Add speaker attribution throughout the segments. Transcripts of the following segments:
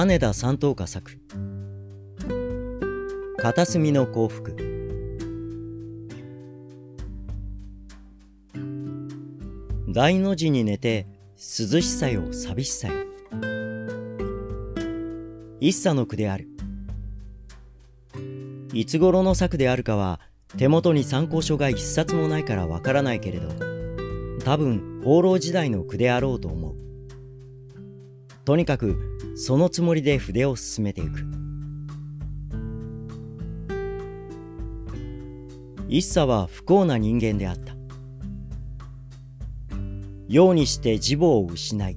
Speaker 1: 金田三等家作。片隅の幸福。大の字に寝て涼しさよ寂しさよ。一茶の句である。いつ頃の作であるかは手元に参考書が一冊もないからわからないけれど多分放浪時代の句であろうと思う。とにかくそのつもりで筆を進めていく。一茶は不幸な人間であった。ようにして自母を失い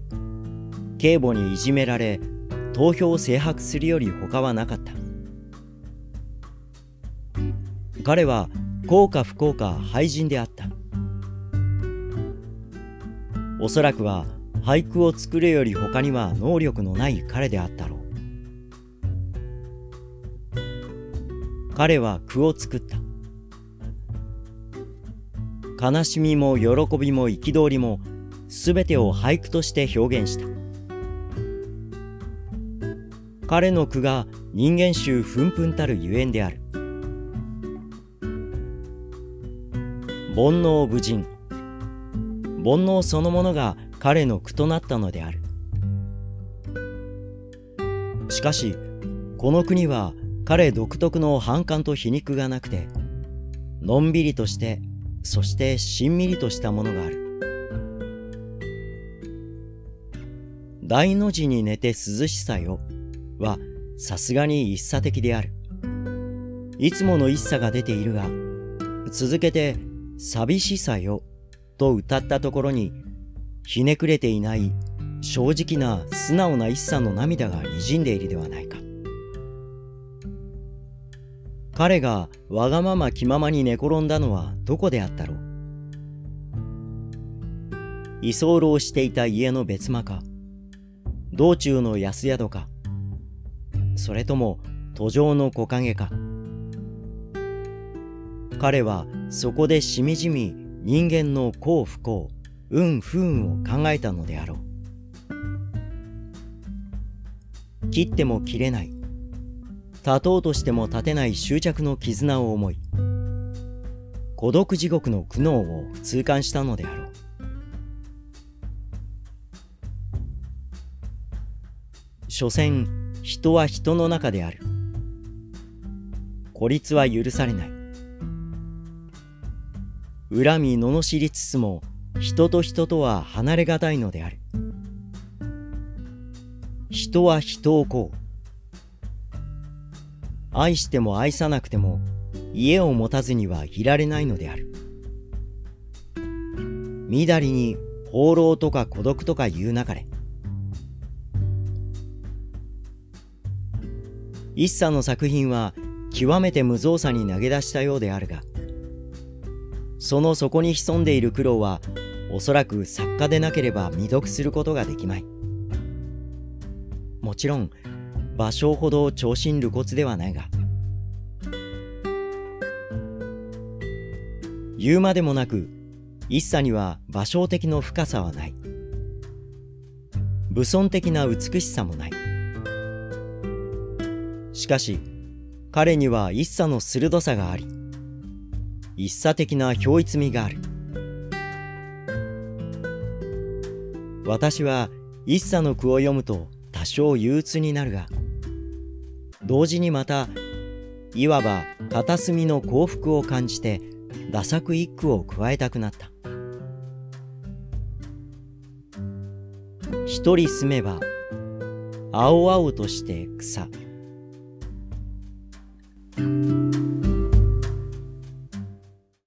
Speaker 1: 警母にいじめられ投票を制白するより他はなかった。彼は幸か不幸か廃人であった。おそらくは俳句を作るより他には能力のない彼であったろう。彼は句を作った。悲しみも喜びも憤りもすべてを俳句として表現した。彼の句が人間臭ふんふんたるゆえんである。煩悩無人煩悩そのものが彼の句となったのである。しかしこの国は彼独特の反感と皮肉がなくてのんびりとしてそしてしんみりとしたものがある。大の字に寝て涼しさよはさすがに一茶的である。いつもの一茶が出ているが続けて寂しさよと歌ったところにひねくれていない正直な素直な一茶の涙がにじんでいるではないか。彼がわがまま気ままに寝転んだのはどこであったろう。居候していた家の別間か。道中の安宿か。それとも途上の木陰か。彼はそこでしみじみ人間の幸不幸運不運を考えたのであろう。切っても切れない。立とうとしても立てない執着の絆を思い孤独地獄の苦悩を痛感したのであろう。所詮人は人の中である。孤立は許されない。恨み罵りつつも人と人とは離れがたいのである。人は人をこう。愛しても愛さなくても家を持たずにはいられないのである。みだりに放浪とか孤独とか言うなかれ。一茶の作品は極めて無造作に投げ出したようであるがその底に潜んでいる苦労はおそらく作家でなければ未読することができまい。もちろん芭蕉ほど長身露骨ではないが言うまでもなく一茶には芭蕉的の深さはない。武尊的な美しさもない。しかし彼には一茶の鋭さがあり一茶的な表逸味がある。私は一茶の句を読むと多少憂鬱になるが同時にまたいわば片隅の幸福を感じて打作一句を加えたくなった。一人住めば青々として草。